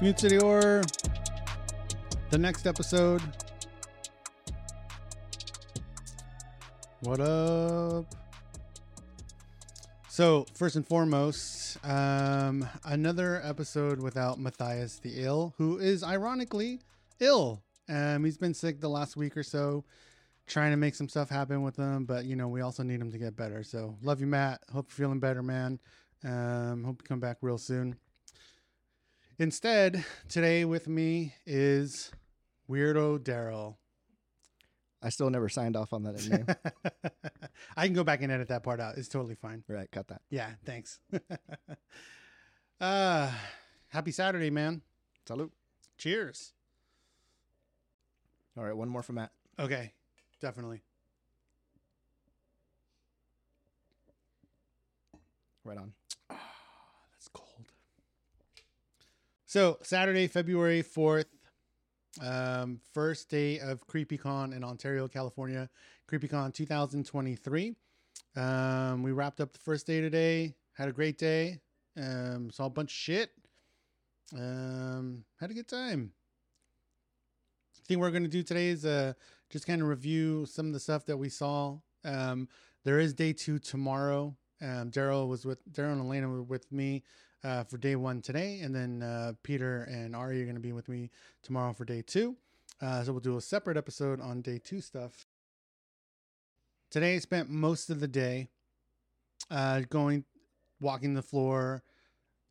Mute City Horror. The next episode. What up? So, first and foremost, um, another episode without Mathius the Ill, who is ironically ill. Um, he's been sick the last week or so, trying to make some stuff happen with him, but you know, we also need him to get better. So, love you, Matt. Hope you're feeling better, man. Um, hope you come back real soon. Instead, today with me is Weirdo Daryl. I still never signed off on that name. I can go back and edit that part out. It's totally fine. right, cut that. Yeah, thanks. uh happy Saturday, man. Salute. Cheers. All right, one more for Matt. Okay, definitely. Right on. That's cold. So Saturday, February fourth, um, first day of Creep I.E. Con in Ontario, California. Creep I.E. Con 2023. Um, we wrapped up the first day today. Had a great day. Um, saw a bunch of shit. Um, had a good time. thing we're going to do today is uh, just kind of review some of the stuff that we saw. Um, there is day two tomorrow. Um, Daryl was with Daryl and Elena were with me uh, for day one today, and then uh, Peter and Ari are going to be with me tomorrow for day two. Uh, so we'll do a separate episode on day two stuff. Today I spent most of the day uh, going, walking the floor,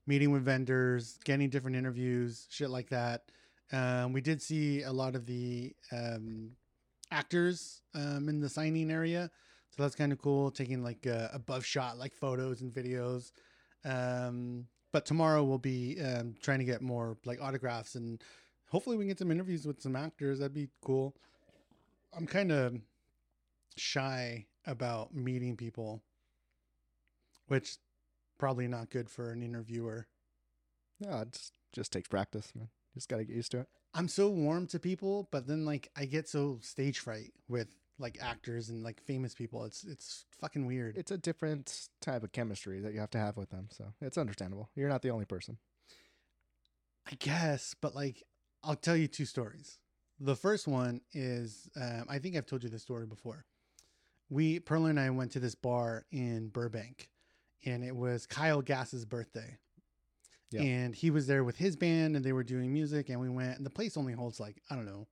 meeting with vendors, getting different interviews, shit like that. Um, we did see a lot of the um, actors um, in the signing area, so that's kind of cool. Taking like above shot like photos and videos. Um, but tomorrow we'll be um, trying to get more like autographs and hopefully we can get some interviews with some actors. That'd be cool. I'm kind of shy about meeting people, which probably not good for an interviewer. No, it just, just takes practice, man. Just got to get used to it. I'm so warm to people, but then like I get so stage fright with like actors and like famous people. It's it's fucking weird. It's a different type of chemistry that you have to have with them, so it's understandable. You're not the only person. I guess, but like I'll tell you two stories. The first one is um, I think I've told you this story before. We Perla and I went to this bar in Burbank, and it was Kyle Gass's birthday. Yeah. And he was there with his band, and they were doing music, and we went. And the place only holds like I don't know,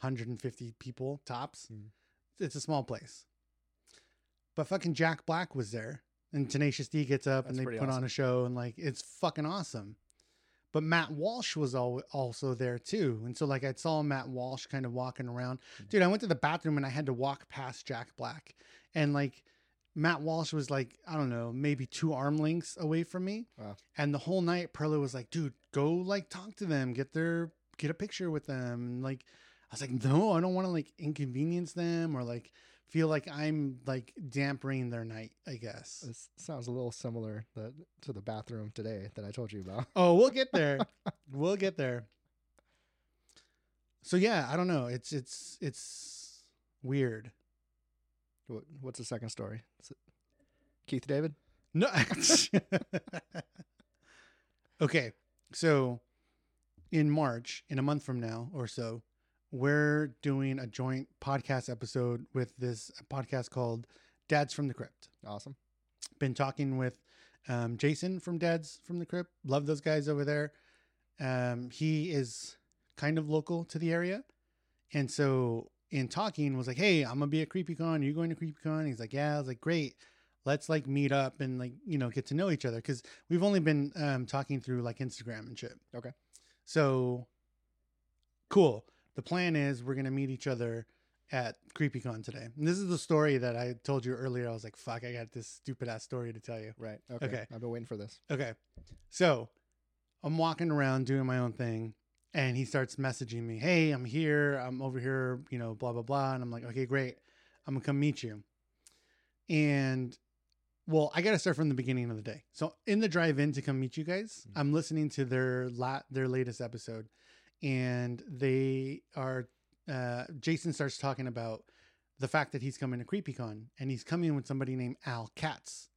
150 people tops. Mhm. It's a small place. But fucking Jack Black was there, and Tenacious D gets up, That's and they put on a show, and like it's fucking awesome. But Matt Walsh was al- also there too. And so like I saw Matt Walsh kind of walking around. Mm-hmm. Dude, I went to the bathroom and I had to walk past Jack Black. And like Matt Walsh was like, I don't know, maybe two arm lengths away from me. Wow. And the whole night Perla was like, dude, go like talk to them, get their get a picture with them. And like I was like, no, I don't want to like inconvenience them or like feel like I'm like dampering their night, I guess. This sounds a little similar to the bathroom today that I told you about. Oh, we'll get there. we'll get there. So yeah, I don't know. It's it's it's weird. What, what's the second story? Keith David? No. okay. So in March, in a month from now or so, we're doing a joint podcast episode with this podcast called Dads from the Crypt. Awesome. been talking with um, Jason from Dads from the Crypt. Love those guys over there. Um, he is kind of local to the area, and so in talking was like, "Hey, I'm gonna be at Creep I.E. Con. Are you going to Creep I.E. Con?" He's like, "Yeah." I was like, "Great." Let's like meet up and like you know get to know each other because we've only been um, talking through like Instagram and shit. Okay. So cool. The plan is we're gonna meet each other at Creep I.E. Con today. And this is the story that I told you earlier. I was like, "Fuck, I got this stupid ass story to tell you." Right. Okay. Okay. I've been waiting for this. Okay. So I'm walking around doing my own thing and he starts messaging me, Hey, I'm here. I'm over here, you know, blah, blah, blah. And I'm like, Okay, great. I'm to come meet you. And well, I got to start from the beginning of the day. So in the drive in to come meet you guys, Mhm. I'm listening to their la- their latest episode and they are, uh, Jason starts talking about the fact that he's coming to Creep I.E. Con and he's coming with somebody named Al Katz.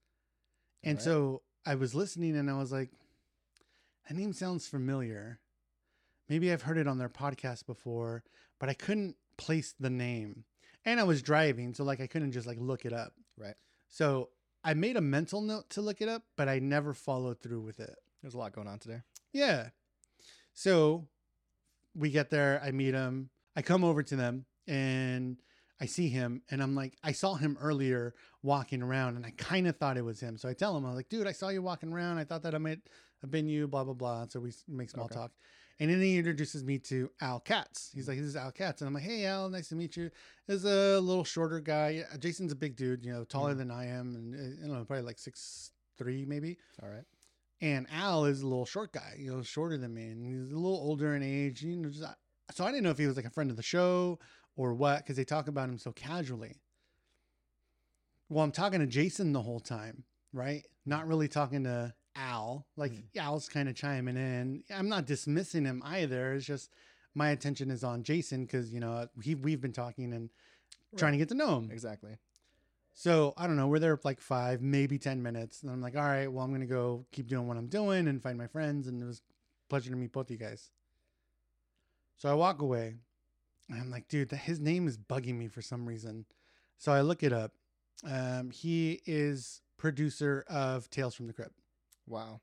And Alright. so I was listening and I was like, that name sounds familiar. maybe I've heard it on their podcast before, but I couldn't place the name. And I was driving, so like I couldn't just like look it up. Right. So I made a mental note to look it up, but I never followed through with it. There's a lot going on today. Yeah. So we get there, I meet him, I come over to them and I see him and I'm like, I saw him earlier walking around and I kind of thought it was him. So I tell him, I'm like, dude, I saw you walking around. I thought that I might have been you, blah, blah, blah. So we make small Okay. talk. And then he introduces me to Al Katz. He's like, this is Al Katz. And I'm like, hey, Al, nice to meet you. There's a little shorter guy. Jason's a big dude, you know, taller Mhm. than I am. And uh, I don't know, probably like six three maybe. All right. And Al is a little short guy, you know, shorter than me, and he's a little older in age. You know, just, so I didn't know if he was like a friend of the show or what, because they talk about him so casually. Well, I'm talking to Jason the whole time, right? Not really talking to Al. Like Mhm. Al's kind of chiming in. I'm not dismissing him either. It's just my attention is on Jason because you know he we've been talking and trying to get to know him. Exactly. So I don't know. We're there for like five, maybe 10 minutes. And I'm like, all right, well, I'm going to go keep doing what I'm doing and find my friends. And it was a pleasure to meet both of you guys. So I walk away and I'm like, dude, his name is bugging me for some reason. So I look it up. Um, he is producer of Tales from the Crypt. Wow.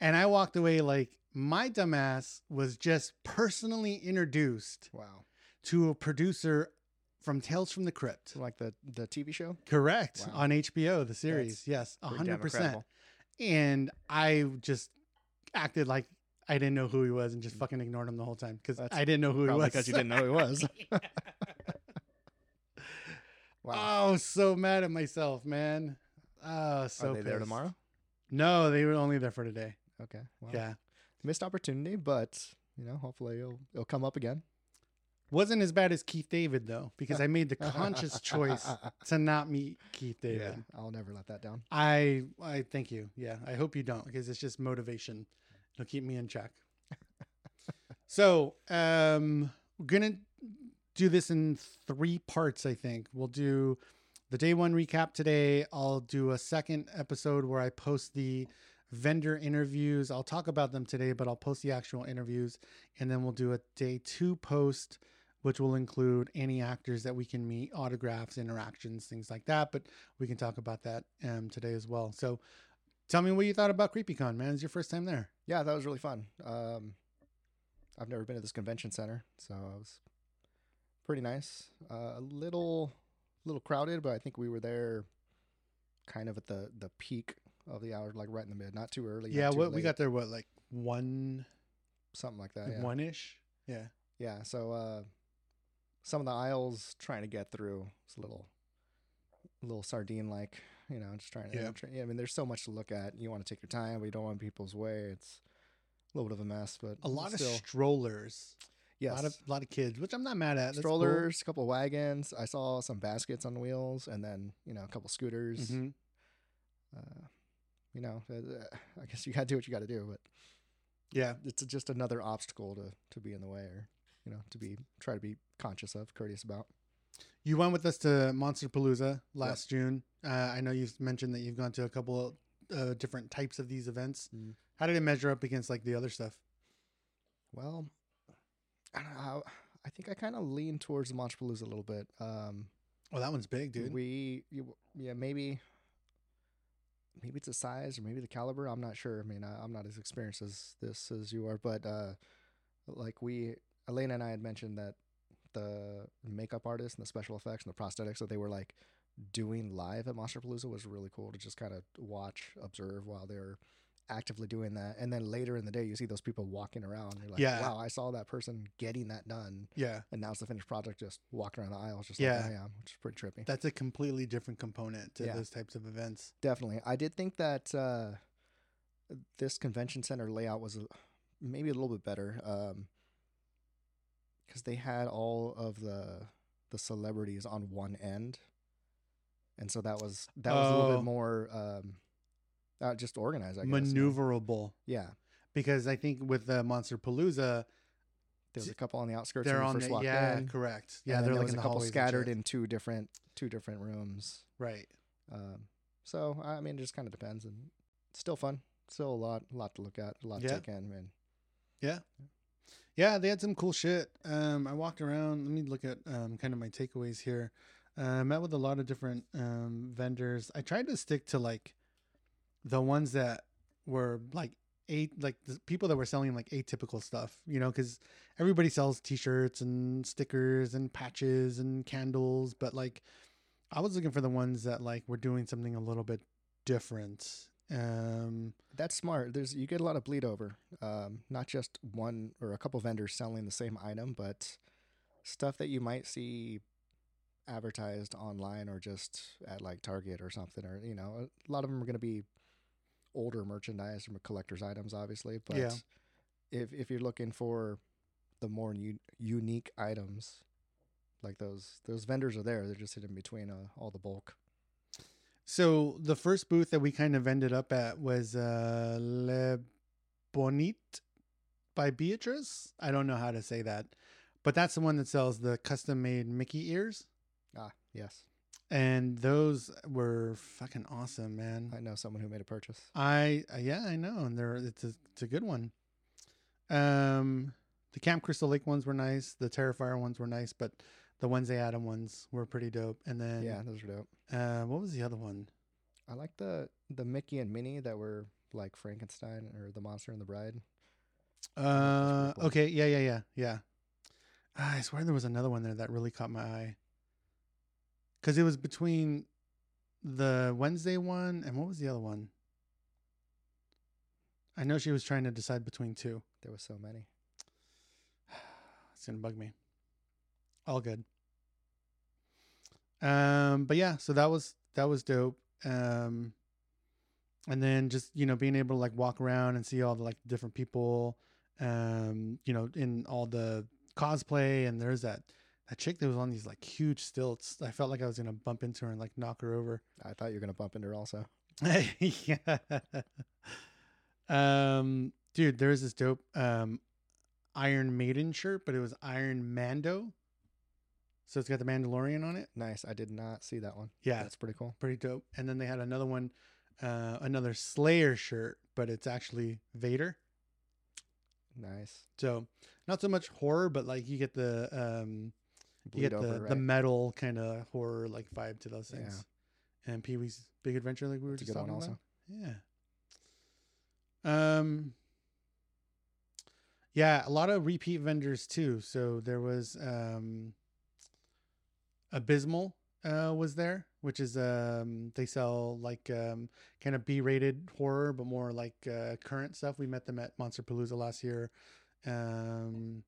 And I walked away like my dumbass was just personally introduced Wow. to a producer from Tales from the Crypt. Like the the TV show. Correct. Wow. On HBO, the series. yes, a 100%. And I just acted like I didn't know who he was and just fucking ignored him the whole time because I didn't know who he was. because you didn't know who he was. wow. Oh, so mad at myself, man. Oh, so Are they there tomorrow? No, they were only there for today. Okay. Well, Yeah, Missed opportunity, but you know, hopefully it'll it'll come up again. Wasn't as bad as Keith David though, because I made the conscious choice to not meet Keith David. Yeah, I'll never let that down. I I thank you. Yeah, I hope you don't because it's just motivation. It'll keep me in check. so, um, we're gonna do this in three parts. I think we'll do the day one recap today. I'll do a second episode where I post the vendor interviews. I'll talk about them today, but I'll post the actual interviews, and then we'll do a day two post. Which will include any actors that we can meet, autographs, interactions, things like that. But we can talk about that um, today as well. So, tell me what you thought about Creep I.E. Con, man. It's your first time there. Yeah, that was really fun. Um, I've never been to this convention center, so it was pretty nice. Uh, a little, little crowded, but I think we were there kind of at the the peak of the hour, like right in the mid, not too early. yeah, too what we got there, what like one, something like that. Yeah. one ish. Yeah, Yeah, so uh, some of the aisles trying to get through it's a little, little sardine like, you know, just trying to. Yeah. try- yeah, I mean, there's so much to look at. You want to take your time, but you don't want people's way. It's a little bit of a mess, but a lot still, of strollers, yes, a lot of lot of kids, which I'm not mad at. That's cool. strollers, a couple of wagons. I saw some baskets on wheels, and then you know a couple scooters. Mhm. Uh, you know, uh, I guess you got to do what you got to do, but Yeah, it's just another obstacle to to be in the way, or you know, to be try to be conscious of, courteous about. you went with us to Monsterpalooza last June. Uh, I know you've mentioned that you've gone to a couple uh, different types of these events. Mm. How did it measure up against like the other stuff? Well, I don't know. I think I kind of lean towards the Monsterpalooza a little bit. Um, Oh, that one's big, dude. We, you, yeah, maybe, maybe it's the size or maybe the caliber. I'm not sure. I mean, I, I'm not as experienced as this as you are, but uh, like we, Elena and I had mentioned that the makeup artists and the special effects and the prosthetics that they were like doing live at Monsterpalooza was really cool to just kind of watch, observe while they're actively doing that. And then later in the day, you see those people walking around. You're like, Yeah. wow, I saw that person getting that done. yeah, And now it's the finished product, just walking around the aisles, just Yeah. like I am, which is pretty trippy. that's a completely different component to Yeah. those types of events. Definitely. I did think that uh, this convention center layout was maybe a little bit better because they had all of the the celebrities on one end, and so that was that was a little Oh. bit more um, uh, just organized. I guess. Maneuverable. Yeah, Because I think with the Monsterpalooza, there's a couple on the outskirts. they're when on first the walked yeah, in, correct. and Yeah, then they're there like was in a the couple hallways and scattered shit. in two different two different rooms. Right. Um, so I mean, it just kind of depends, and still fun. Still a lot, a lot to look at, a lot Yeah. to take in, man. Yeah, they had some cool shit. Um, I walked around. Let me look at um, kind of my takeaways here. Uh, met with a lot of different um, vendors. I tried to stick to like the ones that were like eight, like the people that were selling like atypical stuff, you know, because everybody sells T-shirts and stickers and patches and candles, but like I was looking for the ones that like were doing something a little bit different. Um, That's smart. There's you get a lot of bleed over. Um, not just one or a couple vendors selling the same item, but stuff that you might see advertised online or just at like Target or something. Or you know, a lot of them are going to be older merchandise or collector's items, obviously. But Yeah. if if you're looking for the more u- unique items, like those those vendors are there. They're just hidden between uh, all the bulk. So the first booth that we kind of ended up at was uh, Le Bonite by Beatrice. I don't know how to say that, but that's the one that sells the custom made Mickey ears, Ah, yes, and those were fucking awesome, man. I know someone who made a purchase. I uh, yeah, I know, and they're it's a it's a good one. Um, the Camp Crystal Lake ones were nice. The Terrifier ones were nice, but the Wednesday Adam ones were pretty dope. And then Yeah, those were dope. uh, what was the other one? I like the the Mickey and Minnie that were like Frankenstein or the Monster and the Bride. Uh, okay, yeah, yeah, yeah, yeah. Ah, I swear there was another one there that really caught my eye. Cause it was between the Wednesday one and what was the other one? I know she was trying to decide between two. There was so many. It's gonna bug me. All good. Um, but yeah, so that was that was dope. Um, and then just you know being able to like walk around and see all the like different people, um, you know, in all the cosplay. And there's that that chick that was on these like huge stilts. I felt like I was gonna bump into her and like knock her over. I thought you were gonna bump into her also. yeah. Um, dude, there's this dope um Iron Maiden shirt, but it was Iron Mando. So it's got the Mandalorian on it. Nice. I did not see that one. Yeah, That's pretty cool. pretty dope. And then they had another one, uh, another Slayer shirt, but it's actually Vader. Nice. So not so much horror, but like you get the um you get the, over, the right? metal kind of horror like vibe to those Yeah. things. And Pee Wee's Big Adventure, like we were That's just talking also. about. Yeah. Um. Yeah, a lot of repeat vendors too. So there was um. Abysmal uh, was there, which is um they sell like um kind of B-rated horror, but more like uh, current stuff. We met them at Monsterpalooza last year. Um,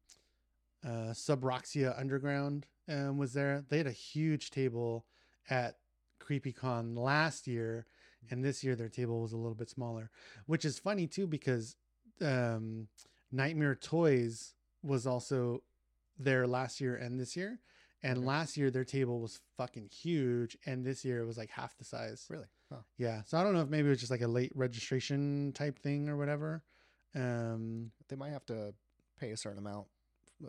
uh, Subroxia Underground um, was there. They had a huge table at Creep I.E. Con last year, and this year their table was a little bit smaller, which is funny too because um, Nightmare Toys was also there last year and this year. And Okay. last year their table was fucking huge, and this year it was like half the size. Really? Huh. Yeah, so I don't know if maybe it was just like a late registration type thing or whatever. Um, They might have to pay a certain amount, uh,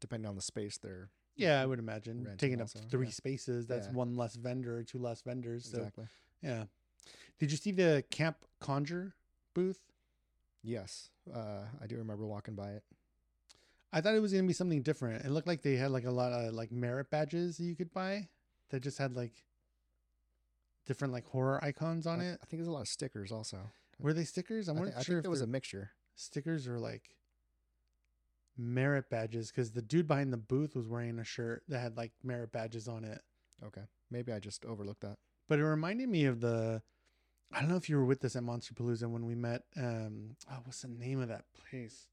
depending on the space they're. yeah, I would imagine taking up three yeah. spaces. That's Yeah. one less vendor or two less vendors. So Exactly. yeah. Did you see the Camp Conjure booth? Yes. Uh, I do remember walking by it. I thought it was gonna be something different. It looked like they had like a lot of like merit badges that you could buy that just had like different like horror icons on I, it. I think there's a lot of stickers also. Were they stickers? I'm I, not I sure think if there was a mixture. stickers or like merit badges because the dude behind the booth was wearing a shirt that had like merit badges on it. Okay. Maybe I just overlooked that. But it reminded me of the I don't know if you were with us at Monsterpalooza when we met um oh what's the name of that place?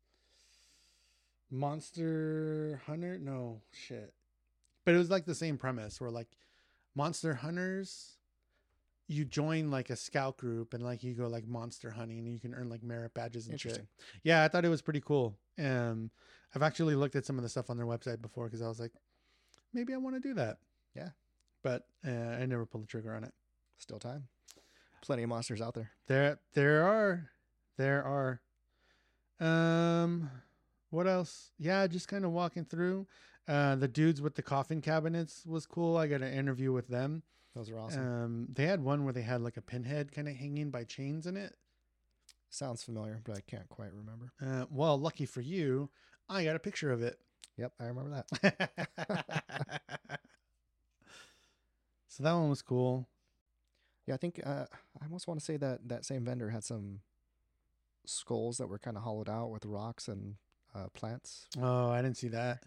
Monster Hunter? No, shit. But it was like the same premise where like Monster Hunters you join like a scout group and like you go like monster hunting and you can earn like merit badges and shit. Yeah, I thought it was pretty cool. Um I've actually looked at some of the stuff on their website before because I was like maybe I want to do that. Yeah. But uh, I never pulled the trigger on it. Still time. Plenty of monsters out there. There there are there are um what else? Yeah, just kind of walking through. Uh the dudes with the coffin cabinets was cool. I got an interview with them. Those are awesome. Um they had one where they had like a pinhead kind of hanging by chains in it. Sounds familiar, but I can't quite remember. Uh well, lucky for you, I got a picture of it. Yep, I remember that. so that one was cool. Yeah, I think uh, I almost want to say that that same vendor had some skulls that were kind of hollowed out with rocks and uh, plants. Oh, I didn't see that.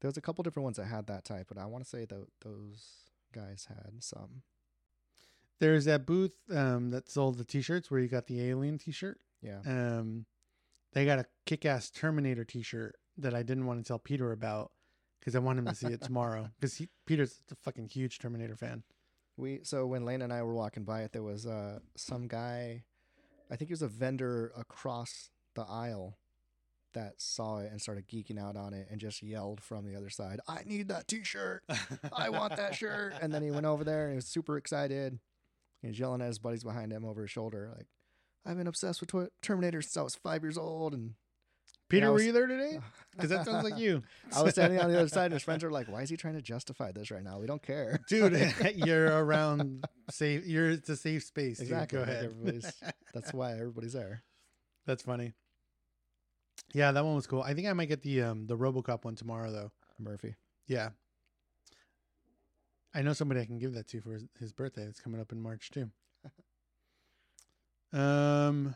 There was a couple different ones that had that type, but I want to say that those guys had some. There's that booth um, that sold the T-shirts where you got the alien T-shirt. Yeah. Um, they got a kick-ass Terminator T-shirt that I didn't want to tell Peter about because I want him to see it tomorrow because Peter's a fucking huge Terminator fan. We so when Lane and I were walking by it, there was uh some guy, I think he was a vendor across the aisle that saw it and started geeking out on it and just yelled from the other side, "I need that T-shirt! I want that shirt!" And then he went over there and he was super excited. He was yelling at his buddies behind him over his shoulder, like, "I've been obsessed with Tw- Terminator since I was five years old." And Peter, I were you there today? Because that sounds like you. I was standing on the other side, and his friends were like, "Why is he trying to justify this right now? We don't care." dude. you're around safe. You're it's a safe space. dude. Go like ahead. everybody's- That's why everybody's there. That's funny. Yeah, that one was cool. I think I might get the um the RoboCop one tomorrow though. Murphy. Yeah. I know somebody I can give that to for his, his birthday. It's coming up in March too. um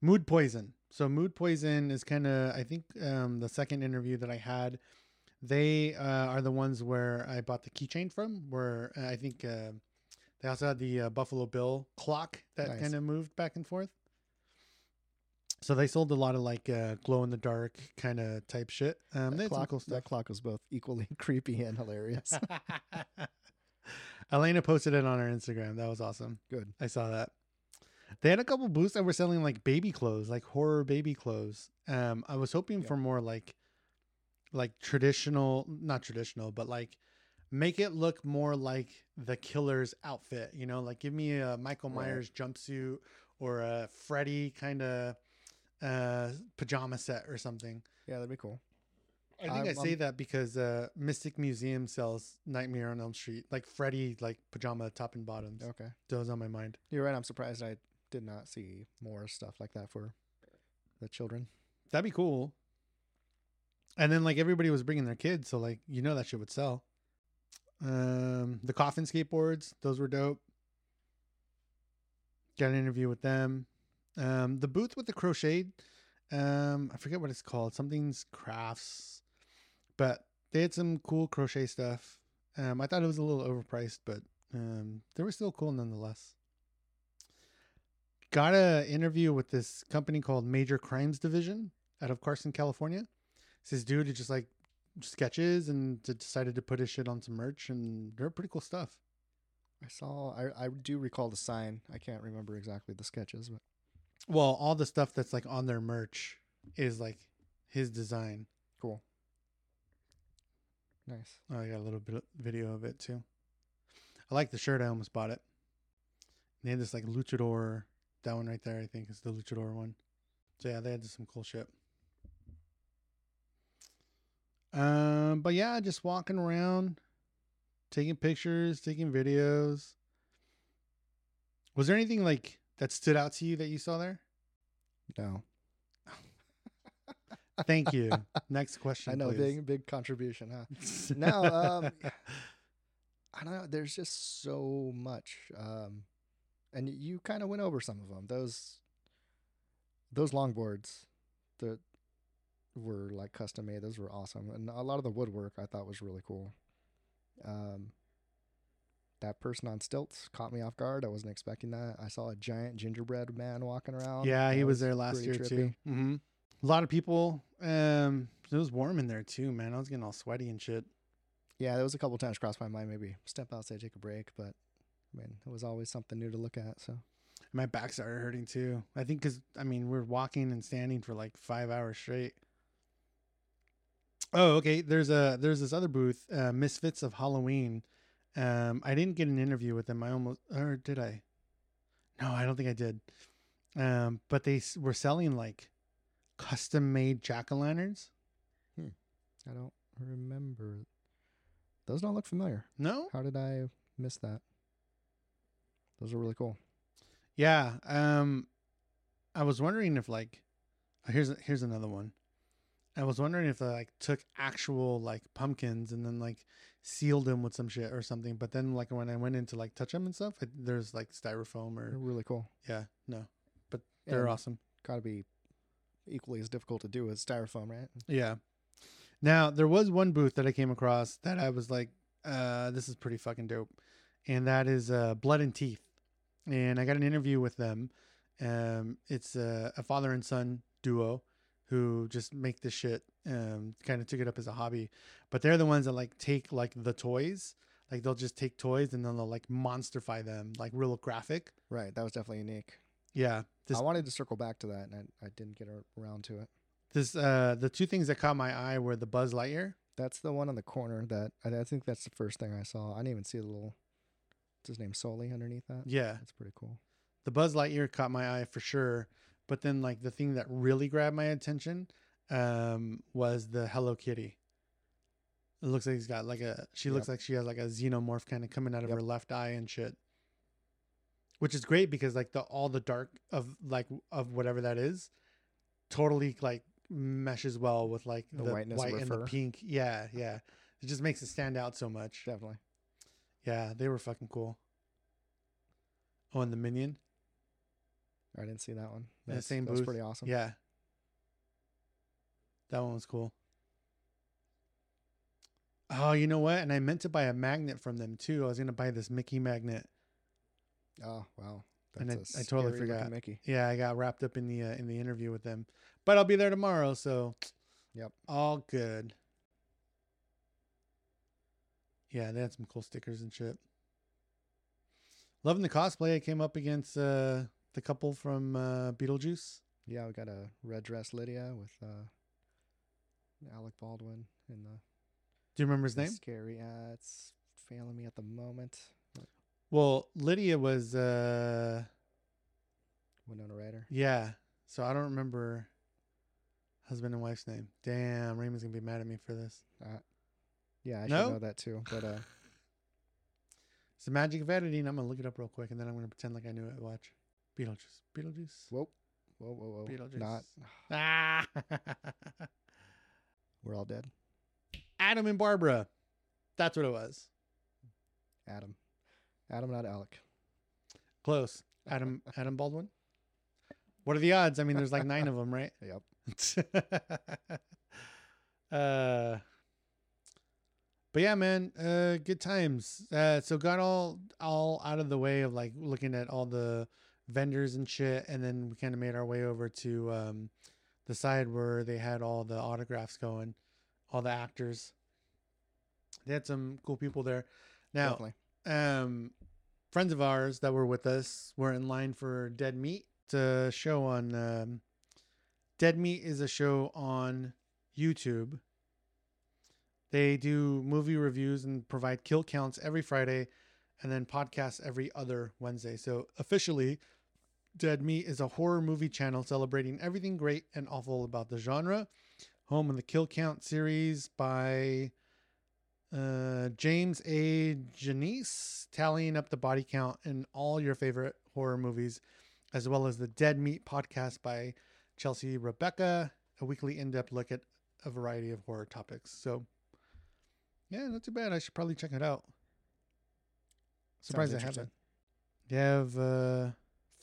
Mood Poison. So Mood Poison is kind of I think um the second interview that I had they uh, are the ones where I bought the keychain from where uh, I think uh, they also had the uh, Buffalo Bill clock that Nice. kind of moved back and forth. So they sold a lot of like uh, glow in the dark kind of type shit. Um, that, clock, cool that clock was both equally creepy and hilarious. Elena posted it on her Instagram. That was awesome. Good. I saw that. They had a couple booths that were selling like baby clothes, like horror baby clothes. Um, I was hoping Yeah. for more like, like traditional, not traditional, but like make it look more like the killer's outfit. You know, like give me a Michael Right. Myers jumpsuit or a Freddy kind of uh pajama set or something. Yeah, that'd be cool. I think i I'm- say I'm- that because uh, Mystic Museum sells Nightmare on Elm Street, like Freddy, like pajama top and bottoms. Okay. Those on my mind. You're right. I'm surprised I did not see more stuff like that for the children. That'd be cool. And then like everybody was bringing their kids, so like you know that shit would sell. Um, the coffin skateboards, those were dope. Got an interview with them. Um, the booth with the crocheted, um, I forget what it's called. Something's crafts, but they had some cool crochet stuff. Um, I thought it was a little overpriced, but um, they were still cool nonetheless. Got a interview with this company called Major Crimes Division out of Carson, California. It's this dude who just like sketches and decided to put his shit on some merch, and they're pretty cool stuff. I saw. I I do recall the sign. I can't remember exactly the sketches, but Well, all the stuff that's like on their merch is like his design. cool. Nice. Oh, I got a little bit of video of it too. I like the shirt. I almost bought it. They had this like luchador. That one right there, I think, is the luchador one. So yeah, they had some cool shit. Um, but yeah, just walking around, taking pictures, taking videos. Was there anything like that stood out to you that you saw there? No, Thank you. Next question. I know please. big big contribution, huh? No, um, I don't know. There's just so much, um, and you kind of went over some of them. Those those longboards that were like custom made. Those were awesome, and a lot of the woodwork I thought was really cool. Um, that person on stilts caught me off guard. I wasn't expecting that. I saw a giant gingerbread man walking around. Yeah, he That was there last year too. trippy. hmm A lot of people. Um, it was warm in there too, man. I was getting all sweaty and shit. Yeah, there was a couple times crossed my mind maybe step outside, take a break, but I mean, it was always something new to look at. So My back started hurting too. I think because I mean we're walking and standing for like five hours straight. Oh, okay. There's a there's this other booth, uh, Misfits of Halloween. Um, I didn't get an interview with them. I almost or did I? No, I don't think I did. Um, but they were selling like custom made jack o' lanterns. Hmm. I don't remember. Those don't look familiar. No, How did I miss that? Those are really cool. Yeah. Um I was wondering if like here's here's another one. I was wondering if they like took actual like pumpkins and then like sealed them with some shit or something. But then like when I went in to like touch them and stuff, it, there's like styrofoam They're or really cool. yeah, no, but they're And awesome. Gotta be equally as difficult to do as styrofoam, right? Yeah. Now there was one booth that I came across that I was like, uh, this is pretty fucking dope, and that is uh, Blood and Teeth, and I got an interview with them. Um, it's a, a father and son duo who just make this shit. Um, kind of took it up as a hobby, but they're the ones that like take like the toys. Like they'll just take toys and then they'll like monsterify them, like real graphic. Right. That was definitely unique. Yeah, this I wanted to circle back to that, and I, I didn't get around to it. this uh the two things that caught my eye were the Buzz Lightyear. That's the one on the corner that I, I think that's the first thing I saw. I didn't even see the little. What's his name? Soli underneath that. Yeah, That's pretty cool. the Buzz Lightyear caught my eye for sure. But then like the thing that really grabbed my attention um was the Hello Kitty. It looks like he's got like a she looks Yep. like she has like a xenomorph kind of coming out of Yep. her left eye and shit. Which is great because like the all the dark of like of whatever that is totally like meshes well with like The the, whiteness white and the pink. Yeah, yeah. It just makes it stand out so much. Definitely. Yeah, they were fucking cool. Oh, and the minion. I didn't see that one. That's, same that's booth. pretty awesome. Yeah. That one was cool. Oh, you know what? And I meant to buy a magnet from them too. I was gonna buy this Mickey magnet. Oh wow. And That's I- a I totally forgot. Mickey. Yeah, I got wrapped up in the uh, in the interview with them, but I'll be there tomorrow, so Yep. all good. Yeah, they had some cool stickers and shit. Loving the cosplay. I came up against uh, the couple from uh, Beetlejuice. Yeah, we got a red dress Lydia with uh, Alec Baldwin in the Do you remember his name? Scary. Uh, it's failing me at the moment. Well, Lydia was uh Winona Ryder. yeah. So I don't remember husband and wife's name. Damn, Raymond's gonna be mad at me for this. Uh, yeah, I No? should know that too. But uh, It's the magic of editing. I'm gonna look it up real quick and then I'm gonna pretend like I knew it. Watch. Beetlejuice. Beetlejuice. whoa, whoa, whoa, whoa. Beetlejuice. Not. Ah We're all dead. Adam and Barbara. That's what it was. Adam. Adam, not Alec. Close. Adam Adam Baldwin. What are the odds? I mean, there's like nine of them, right? Yep. uh but yeah man uh good times uh so got all all out of the way of like looking at all the vendors and shit and then we kind of made our way over to um the side where they had all the autographs going all the actors. They had some cool people there. Now Definitely. um friends of ours that were with us were in line for dead meat to show on um dead meat is a show on youtube. They do movie reviews and provide kill counts every friday and then podcasts every other wednesday. So officially dead meat is a horror movie channel celebrating everything great and awful about the genre home of the kill count series by uh, James A. Janisse, tallying up the body count in all your favorite horror movies, as well as the Dead Meat podcast by Chelsea Rebecca, a weekly in depth look at a variety of horror topics. So, yeah, not too bad. I should probably check it out. Surprised I haven't. They have uh,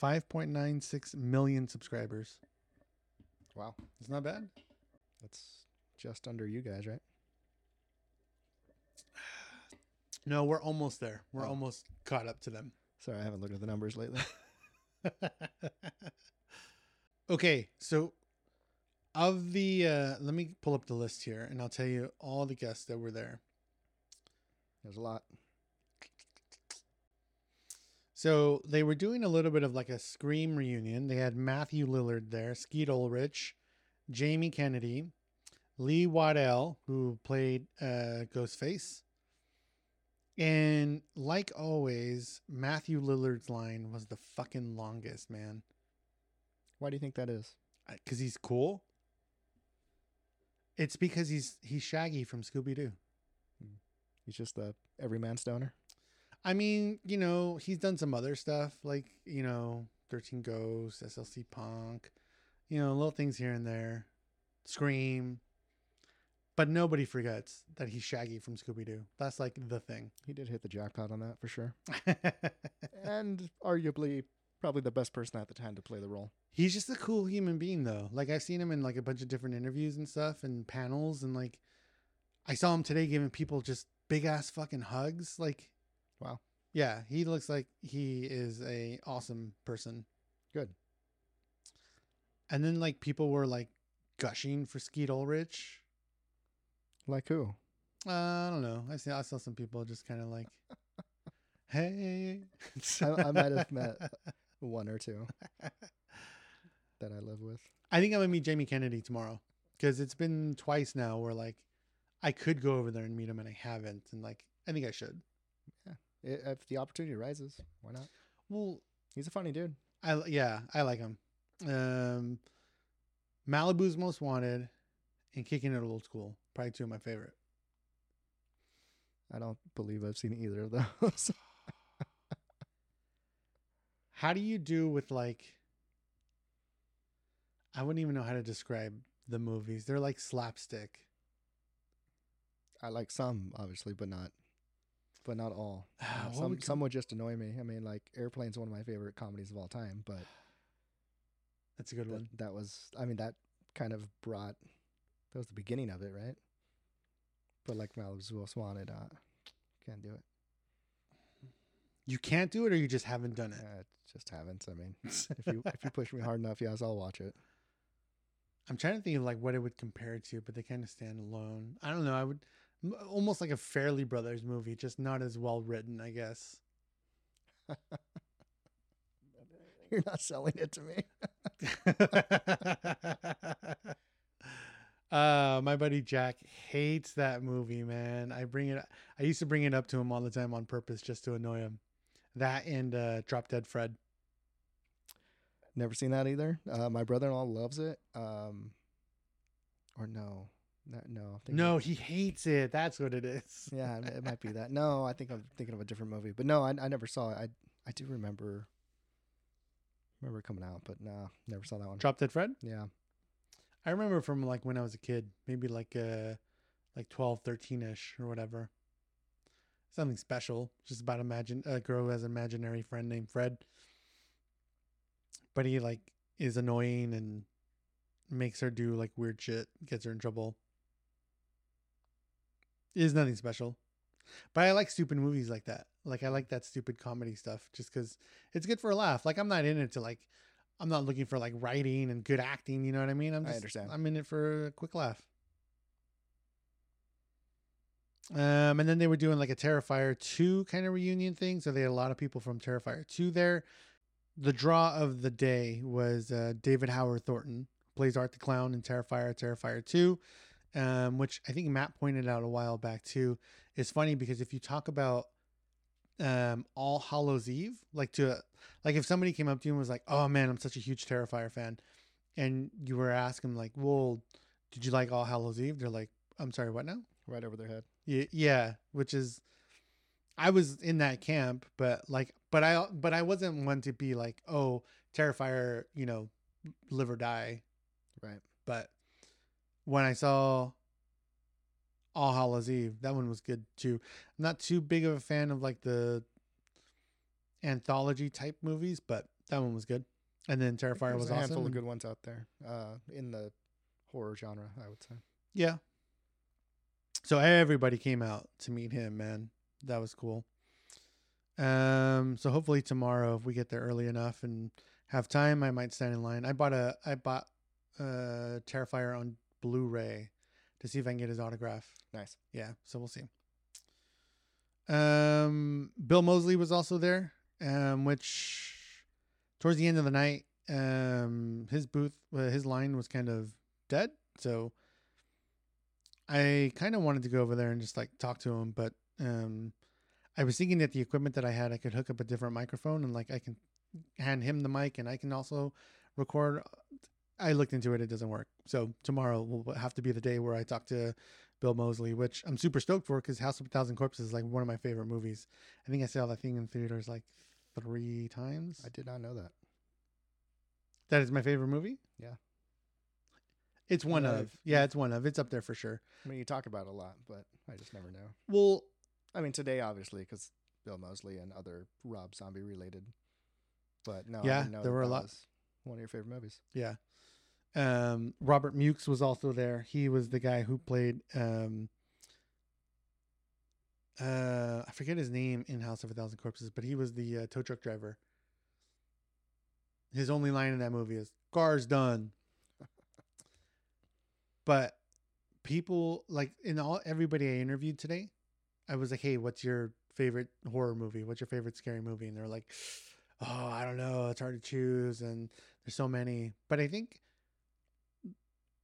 5.96 million subscribers. Wow. It's not bad. That's just under you guys, right? No, we're almost there. We're Oh. almost caught up to them. Sorry, I haven't looked at the numbers lately. okay, so of the uh let me pull up the list here and I'll tell you all the guests that were there. There's a lot. So they were doing a little bit of like a Scream reunion. They had Matthew Lillard there, Skeet Ulrich, Jamie Kennedy, Lee Waddell, who played uh, Ghostface. And like always, Matthew Lillard's line was the fucking longest, man. Why do you think that is? Because he's cool. It's because he's he's Shaggy from Scooby Doo. He's just the everyman stoner. I mean, you know, he's done some other stuff like, you know, 13 Ghosts, SLC Punk, you know, little things here and there. Scream. But nobody forgets that he's Shaggy from Scooby Doo. That's like the thing. He did hit the jackpot on that for sure. and arguably probably the best person at the time to play the role. he's just a cool human being though. Like I've seen him in like a bunch of different interviews and stuff and panels and like I saw him today giving people just big ass fucking hugs. Like Wow. Yeah, he looks like he is a awesome person. Good. And then like people were like gushing for Skeet Ulrich. Like who? Uh, I don't know. I see. I saw some people just kind of like, "Hey." I, I might have met one or two that I live with. I think I'm gonna meet Jamie Kennedy tomorrow because it's been twice now where like I could go over there and meet him and I haven't, and like I think I should. If the opportunity rises, why not? Well, He's a funny dude. I yeah, I like him. Um, Malibu's Most Wanted and Kicking It Old School, probably two of my favorite. I don't believe I've seen either of those. How do you do with like? I wouldn't even know how to describe the movies. They're like slapstick. I like some, obviously, but not, but not all. Uh, some would some would just annoy me. I mean, like Airplane's one of my favorite comedies of all time, but That's a good that, one. that was, I mean, that kind of brought. That was the beginning of it, right? But like Malibu's Wanted, uh, can't do it. You can't do it, or you just haven't done it. Uh, just haven't. I mean, if you if you push me hard enough, yes, I'll watch it. I'm trying to think of like what it would compare to, but they kind of stand alone. I don't know. I would almost like a Farrelly Brothers movie, just not as well written, I guess. You're not selling it to me. uh, my buddy Jack hates that movie, man. I bring it. I used to bring it up to him all the time on purpose just to annoy him. That and uh, Drop Dead Fred. Never seen that either. Uh, my brother-in-law loves it. Um, or no, no, no. No, he hates it. That's what it is. yeah, it might be that. No, I think I'm thinking of a different movie. But no, I, I never saw it. I I do remember remember it coming out, but no, never saw that one. Drop Dead Fred. Yeah, I remember from like when I was a kid, maybe like uh like 12, 13ish or whatever. Something special, just about imagine a girl who has an imaginary friend named Fred. But he like is annoying and makes her do like weird shit, gets her in trouble. It is nothing special. But I like stupid movies like that. Like I like that stupid comedy stuff just cuz it's good for a laugh. Like I'm not in it to like I'm not looking for like writing and good acting, you know what I mean? I'm I just understand. I'm in it for a quick laugh. Um, and then they were doing like a Terrifier 2 kind of reunion thing. So they had a lot of people from Terrifier 2 there. The draw of the day was uh, David Howard Thornton, plays Art the Clown in Terrifier, Terrifier 2, um, which I think Matt pointed out a while back too. It's funny because if you talk about um, All Hallows Eve, like to like if somebody came up to you and was like, "Oh man, I'm such a huge Terrifier fan," and you were asking like, "Well, did you like All Hallows Eve?" They're like, "I'm sorry, what now?" right over their head. Yeah, yeah, which is I was in that camp, but like but I but I wasn't one to be like, "Oh, Terrifier, you know, live or die." Right. But when I saw All Hallows Eve, that one was good too. I'm not too big of a fan of like the anthology type movies, but that one was good. And then Terrifier There's was a handful awesome. of and- good ones out there uh, in the horror genre. I would say. Yeah. So everybody came out to meet him, man. That was cool. Um, so hopefully tomorrow, if we get there early enough and have time, I might stand in line. I bought a I bought uh Terrifier on Blu-ray to see if I can get his autograph. Nice. Yeah, so we'll see. Um, Bill Moseley was also there, um, which towards the end of the night, um, his booth, uh, his line was kind of dead. So I kind of wanted to go over there and just like talk to him, but um, I was thinking that the equipment that I had, I could hook up a different microphone and like I can hand him the mic and I can also record. I looked into it; it doesn't work. So tomorrow will have to be the day where I talk to Bill Moseley, which I'm super stoked for because House of a Thousand Corpses is like one of my favorite movies. I think I saw that thing in theaters like three times. I did not know that. That is my favorite movie. Yeah. It's one of. Uh, yeah, it's one of. It's up there for sure. I mean, you talk about it a lot, but I just never know. Well, I mean, today obviously because Bill Moseley and other Rob Zombie related. But no, I Yeah, there were a lot. One of your favorite movies. yeah. Um, Robert Mukes was also there. He was the guy who played um uh I forget his name in House of a Thousand Corpses, but he was the uh, tow truck driver. His only line in that movie is "Car's done." but people like in all everybody I interviewed today, I was like, "Hey, what's your favorite horror movie? What's your favorite scary movie?" And they're like, "Oh, I don't know. It's hard to choose, and there's so many." But I think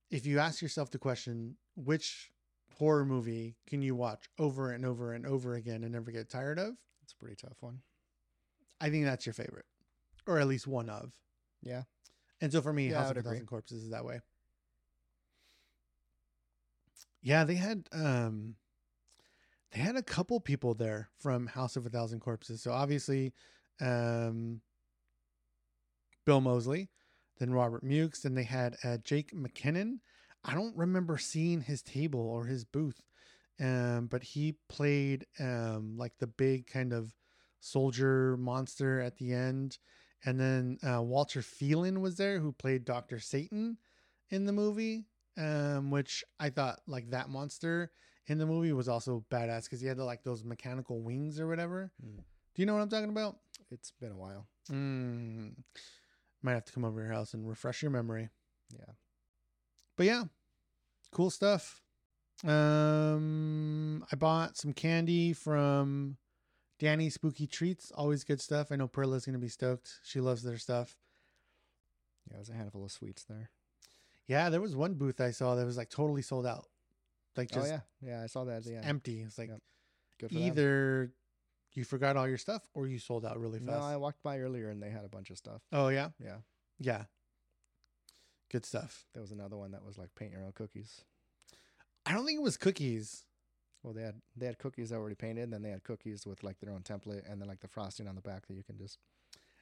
if you ask yourself the question, which horror movie can you watch over and over and over again and never get tired of? It's a pretty tough one. I think that's your favorite, or at least one of. Yeah. And so for me, Yeah, House of a. Thousand Corpses is that way. Yeah, they had um they had a couple people there from House of a Thousand Corpses. So obviously um Bill Moseley, then Robert Mukes, then they had uh, Jake McKinnon. I don't remember seeing his table or his booth. Um but he played um like the big kind of soldier monster at the end. And then uh, Walter Phelan was there, who played Doctor Satan in the movie, um, which I thought like that monster in the movie was also badass because he had like those mechanical wings or whatever. Mm. Do you know what I'm talking about? It's been a while. Mm. Might have to come over your house and refresh your memory. Yeah. But yeah, cool stuff. Um, I bought some candy from Danny Spooky Treats. Always good stuff. I know Perla's gonna be stoked. She loves their stuff. Yeah, there's a handful of sweets there. Yeah, there was one booth I saw that was like totally sold out. Like oh yeah, yeah, I saw that end. empty. It's like Yep. Good for them. You forgot all your stuff or you sold out really fast? No. I walked by earlier and they had a bunch of stuff. oh yeah, Yeah, yeah. Good stuff. there was another one that was like paint your own cookies. I don't think it was cookies. Well, they had they had cookies already painted, and then they had cookies with like their own template, and then like the frosting on the back that you can just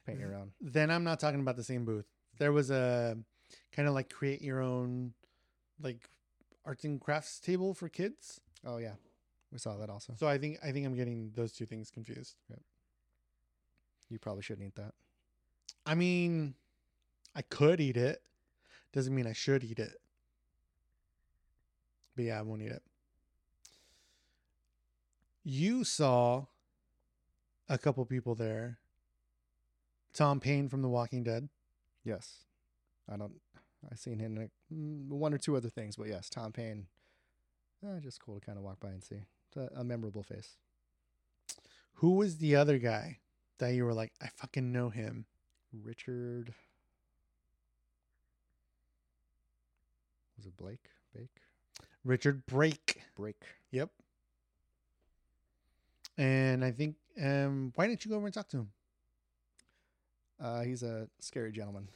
paint your own. Then I'm not talking about the same booth. There was a kind of like create your own like arts and crafts table for kids. Oh yeah, we saw that also. So I think I think I'm getting those two things confused. You probably shouldn't eat that. I mean, I could eat it. Doesn't mean I should eat it. But yeah, I won't eat it. You saw a couple people there. Tom Payne from The Walking Dead. Yes, I don't. I've seen him in a, mm, one or two other things, but yes, Tom Payne. Eh, just cool to kind of walk by and see. A, memorable face. Who was the other guy that you were like, I fucking know him? Richard. Was it Blake? Bake? Richard Brake. Break. Yep. And I think, um, why didn't you go over and talk to him? Uh, he's a scary gentleman.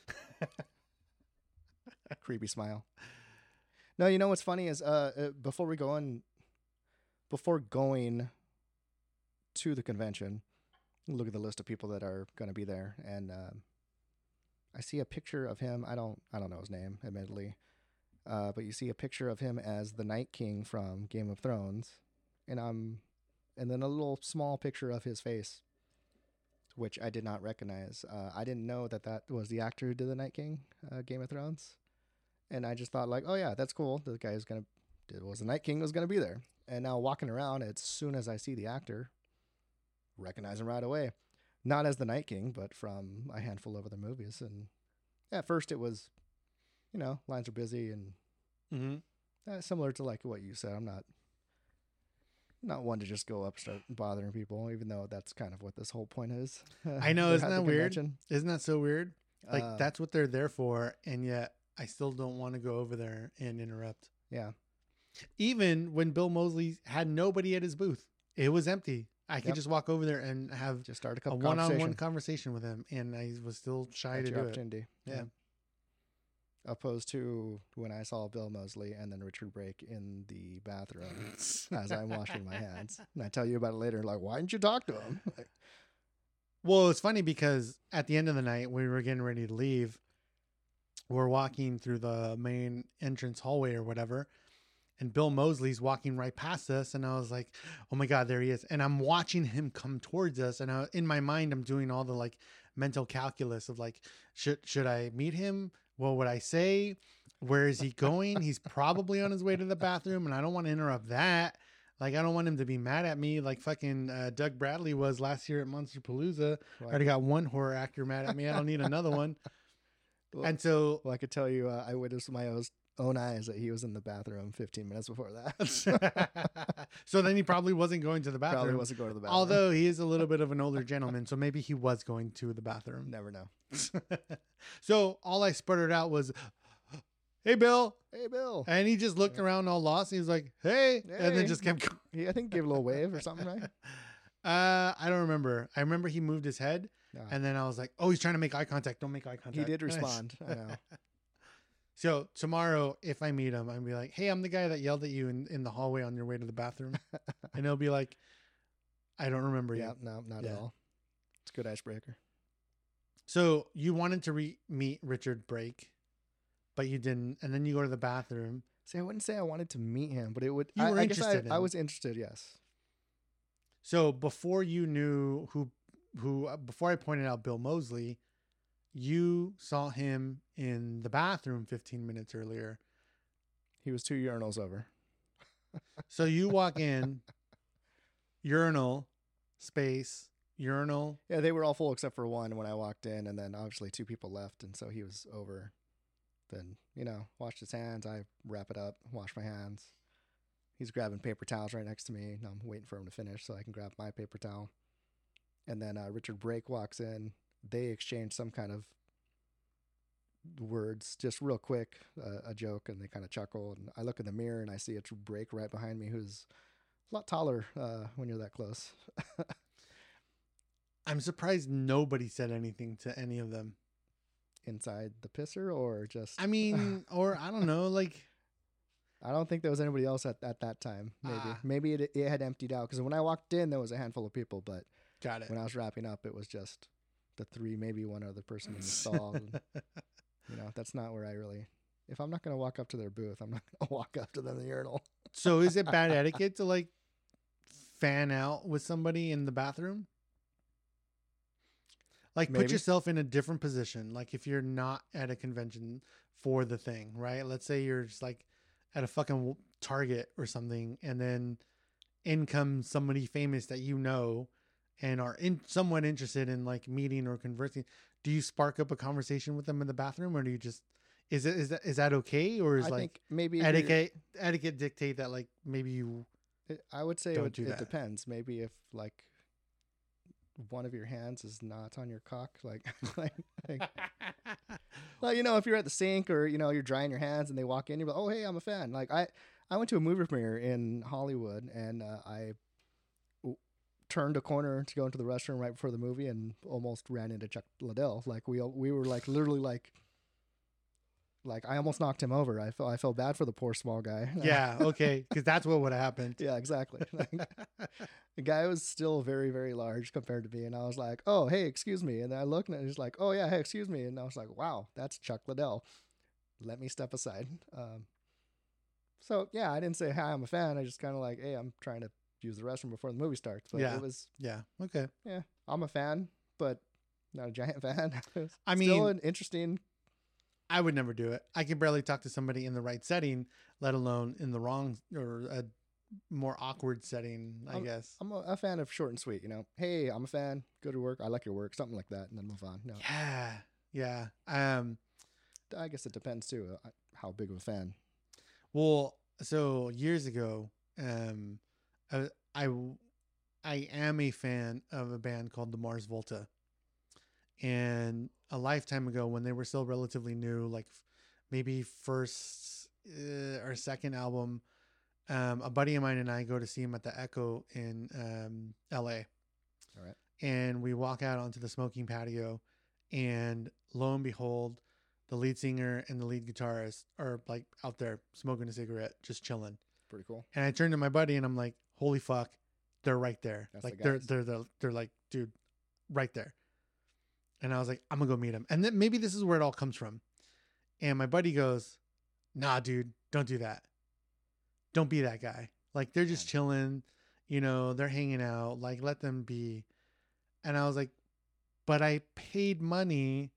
A Creepy smile. No, you know what's funny is uh, uh before we go on, before going to the convention, look at the list of people that are going to be there, and um I see a picture of him. I don't I don't know his name, admittedly, uh, but you see a picture of him as the Night King from Game of Thrones, and I'm, and then a little small picture of his face which I did not recognize. Uh, I didn't know that that was the actor who did the Night King, uh, Game of Thrones, and I just thought like, oh yeah, that's cool. The guy who's gonna was the Night King was gonna be there. And now walking around, as soon as I see the actor, recognize him right away. Not as the Night King, but from a handful of other movies. And at first, it was, you know, lines are busy and Mm-hmm. uh, similar to like what you said. I'm not not one to just go up start bothering people, even though that's kind of what this whole point is. I know, isn't that weird? Isn't that so weird? Like Uh, that's what they're there for, and yet I still don't want to go over there and interrupt. yeah, Even when Bill Moseley had nobody at his booth, it was empty. I could Yep. just walk over there and have just start a a one-on-one conversation. conversation with him, and I was still shy That's to do it. opportunity. Yeah. Opposed to when I saw Bill Moseley and then Richard Brake in the bathroom as I'm washing my hands, and I tell you about it later. Like, why didn't you talk to him? Like, Well, it's funny because at the end of the night, we were getting ready to leave. we're walking through the main entrance hallway or whatever, and Bill Moseley's walking right past us, and I was like, "Oh my god, there he is!" And I'm watching him come towards us, and I, in my mind, I'm doing all the like mental calculus of like, should should I meet him? What would I say? Where is he going? He's probably on his way to the bathroom, and I don't want to interrupt that. Like, I don't want him to be mad at me like fucking uh, Doug Bradley was last year at Monsterpalooza. I already got one horror actor mad at me. I don't need another one. Well, And so, well, I could tell you, uh, I witnessed my own- eyes that he was in the bathroom 15 minutes before that. so then he probably wasn't going to the bathroom. Probably wasn't going to the bathroom. Although he is a little bit of an older gentleman, so maybe he was going to the bathroom. never know. so all I sputtered out was, "Hey, Bill," Hey, Bill. and he just looked Yeah. around all lost. He was like, "Hey," and then just kept. going. He, I think gave a little wave or something, right? Uh, I don't remember. I remember he moved his head, Yeah. and then I was like, "Oh, he's trying to make eye contact. Don't make eye contact." he did respond. I know. So tomorrow, if I meet him, I'd be like, "Hey, I'm the guy that yelled at you in, in the hallway on your way to the bathroom," and he'll be like, "I don't remember Yeah, you." no, not Yeah. at all. It's a good icebreaker. So you wanted to re- meet Richard Brake, but you didn't, and then you go to the bathroom. See, I wouldn't say I wanted to meet him, but it would. You I, were I guess I, interested in I was interested. Yes. So before you knew who who uh, before I pointed out Bill Moseley, you saw him in the bathroom 15 minutes earlier. He was two urinals over. So you walk in, urinal, space, urinal. Yeah, they were all full except for one when I walked in, and then obviously two people left, and so he was over. Then you know, washed his hands. I wrap it up, wash my hands. He's grabbing paper towels right next to me. and I'm waiting for him to finish so I can grab my paper towel. And then uh, Richard Brake walks in. They exchange some kind of words, just real quick, uh, a joke, and they kind of chuckle. And I look in the mirror and I see a Brake right behind me, who's a lot taller uh, when you're that close. I'm surprised nobody said anything to any of them. inside the pisser or just I mean, or I don't know, like I don't think there was anybody else at, at that time. Maybe Ah. maybe it, it had emptied out because when I walked in there was a handful of people, but got it. when I was wrapping up it was just the three, maybe one other person in the stall. and, you know, that's not where I really. If I'm not gonna walk up to their booth, I'm not gonna walk up to them in the urinal. so is it bad etiquette to like fan out with somebody in the bathroom? Like put yourself in a different position. Like if you're not at a convention for the thing, right? Let's say you're just like at a fucking Target or something, and then in comes somebody famous that you know and are in somewhat interested in like meeting or conversing. Do you spark up a conversation with them in the bathroom, or do you just is it is that is that okay, or is I like think maybe etiquette etiquette dictate that like maybe you I would say it, Don't it that. depends. Maybe if like one of your hands is not on your cock, like like like Well, you know, if you're at the sink or you know you're drying your hands and they walk in, you're like, "Oh, hey, I'm a fan." Like I, I went to a movie premiere in Hollywood and uh, I turned a corner to go into the restroom right before the movie and almost ran into Chuck Liddell. Like we we were like literally like, like I almost knocked him over. I felt I felt bad for the poor small guy. yeah okay because that's what would have happened yeah, exactly. Like, the guy was still very very large compared to me, and I was like, "Oh, hey, excuse me." And then I looked and he's like, "Oh yeah, hey, excuse me." And I was like, "Wow, that's Chuck Liddell." Let me step aside. Um, so yeah, I didn't say hi. I'm a fan. I just kind of like, "Hey, I'm trying to use the restroom before the movie starts." But Yeah. it was, yeah okay yeah, I'm a fan, but not a giant fan. I still mean- an interesting. i would never do it i can barely talk to somebody in the right setting let alone in the wrong or a more awkward setting i I'm- guess I'm a, a fan of short and sweet. You know, hey, I'm a fan. Go to work. I like your work. Something like that, and then move on. No, yeah yeah um I guess it depends too. uh, How big of a fan? well so years ago um I, I i am a fan of a band called the mars volta and a lifetime ago when they were still relatively new like maybe first uh, or second album um, a buddy of mine and i go to see him at the echo in um, la All right. and we walk out onto the smoking patio and lo and behold the lead singer and the lead guitarist are like out there smoking a cigarette just chilling Pretty cool. and i turn to my buddy and i'm like holy fuck they're right there That's the like they're, they're they're they're like dude right there and i was like i'm gonna go meet him and then maybe this is where it all comes from And my buddy goes, "Nah, dude, don't do that. Don't be that guy. Like they're just chilling, you know, they're hanging out. Like let them be." And I was like, "But I paid money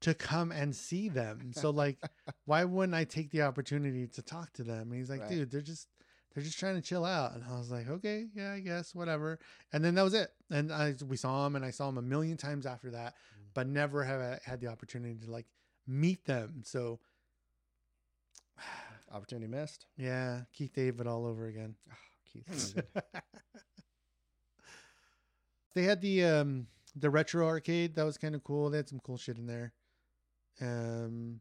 to come and see them. So like why wouldn't I take the opportunity to talk to them?" And he's like, Right. "Dude, they're just they're just trying to chill out." And I was like, "Okay, yeah, I guess, whatever." And then that was it. And I we saw him and I saw him a million times after that, Mm. but never have I had the opportunity to like meet them. So Opportunity missed. yeah, Keith David all over again. Keith. They had the um the retro arcade that was kind of cool. They had some cool shit in there. Um,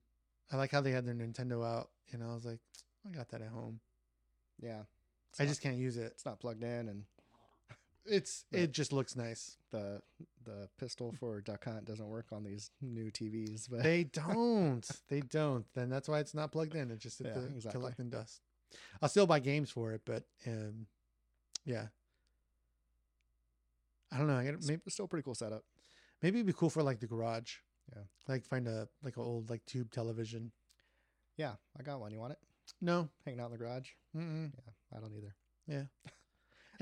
I like how they had their Nintendo out. You know, I was like, I got that at home. Yeah. It's I not- just can't use it. it's not plugged in, and It's it just looks nice. the the pistol for duck hunt doesn't work on these new TVs. But They don't. they don't. Then that's why it's not plugged in. It's just Yeah, the exactly. collecting dust. I'll still buy games for it, but um, yeah. I don't know. I gotta, it's maybe still a pretty cool setup. maybe it'd be cool for like the garage. Yeah. Like find a like an old like tube television. Yeah, I got one. You want it? No. Hanging out in the garage? Mm-mm. Yeah, I don't either. Yeah.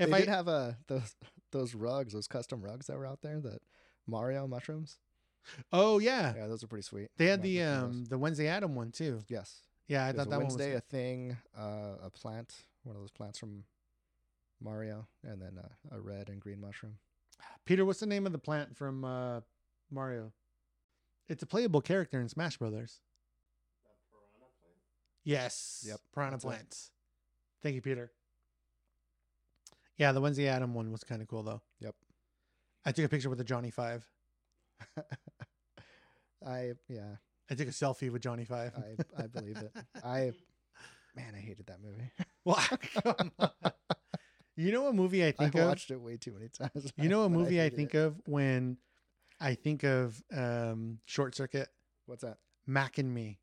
If they I did have uh, those those rugs, those custom rugs that were out there, that Mario mushrooms. oh yeah. Yeah, those are pretty sweet. They had the for those. um the Wednesday Adam one too. yes. Yeah, I There's thought that Wednesday one was a thing, uh, a plant, one of those plants from Mario, and then uh, a red and green mushroom. Peter, what's the name of the plant from uh Mario? It's a playable character in Smash Brothers. Yes. Yep, Piranha that's it. plants. Thank you, Peter. Yeah, the Wednesday Adam one was kind of cool though. Yep. I took a picture with the Johnny Five. I yeah, I took a selfie with Johnny Five. I I believe it. I man, I hated that movie. well, come on. You know what movie I I think of? watched it way too many times. You know but movie I, hated think it. of when I think of um, Short Circuit? What's that? Mac and Me.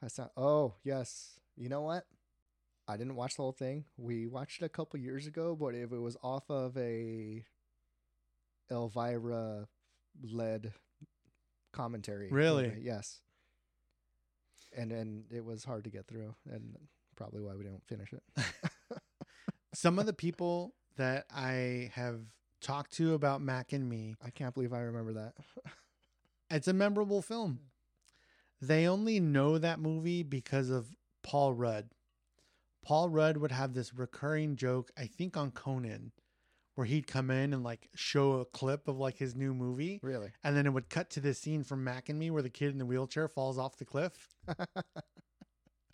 That's not. Oh yes. You know what? I didn't watch the whole thing. We watched it a couple years ago, but if it was off of a Elvira led commentary. Really? Yes. And then it was hard to get through, and probably why we didn't finish it. Some of the people that I have talked to about Mac and Me, I can't believe I remember that. it's a memorable film. They only know that movie because of Paul Rudd. Paul Rudd would have this recurring joke, I think on Conan, where he'd come in and like show a clip of like his new movie. really? And then it would cut to this scene from Mac and Me where the kid in the wheelchair falls off the cliff.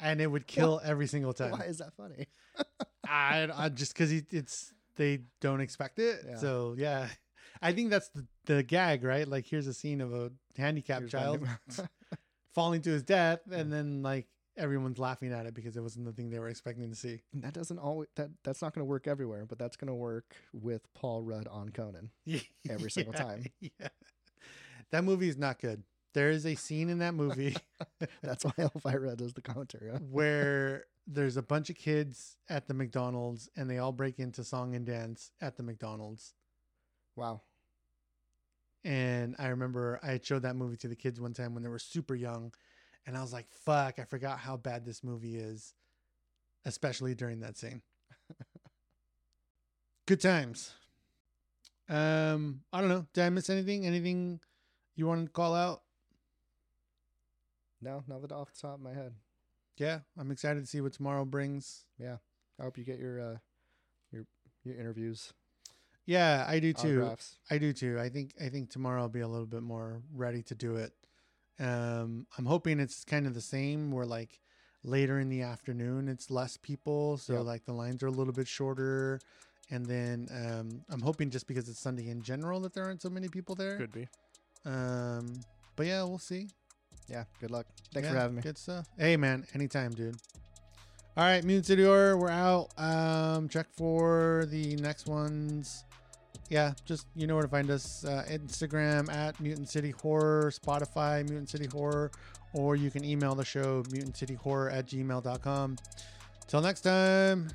and it would kill every single time. Why is that funny? I, I just because it's they don't expect it. Yeah. So yeah, I think that's the, the gag, right? Like here's a scene of a handicapped Here's child falling to his death, and then like everyone's laughing at it because it wasn't the thing they were expecting to see. that doesn't always that that's not going to work everywhere, but that's going to work with Paul Rudd on Conan. Every single Yeah, time. Yeah, that movie is not good. There is a scene in that movie That's why Elvira does the commentary. huh? where there's a bunch of kids at the McDonald's and they all break into song and dance at the McDonald's. Wow. And I remember I had showed that movie to the kids one time when they were super young. And I was like, fuck, I forgot how bad this movie is, especially during that scene. Good times. Um, I don't know. Did I miss anything? Anything you want to call out? No, not off the top of my head. Yeah, I'm excited to see what tomorrow brings. Yeah, I hope you get your uh your your interviews. Yeah, I do too. autographs. I do too. I think I think tomorrow I'll be a little bit more ready to do it. Um, I'm hoping it's kind of the same. Where like later in the afternoon, it's less people, so Yep. like the lines are a little bit shorter. And then um, I'm hoping just because it's Sunday in general that there aren't so many people there. Could be. Um, but yeah, we'll see. Yeah. Good luck. Thanks Yeah, for having me. Good stuff. Hey man, anytime, dude. All right, Horror, we're out. Um, check for the next ones. Yeah, just you know where to find us. Uh, Instagram at Mutant City Horror, Spotify Mutant City Horror, or you can email the show mutantcityhorror at gmail.com. Till next time.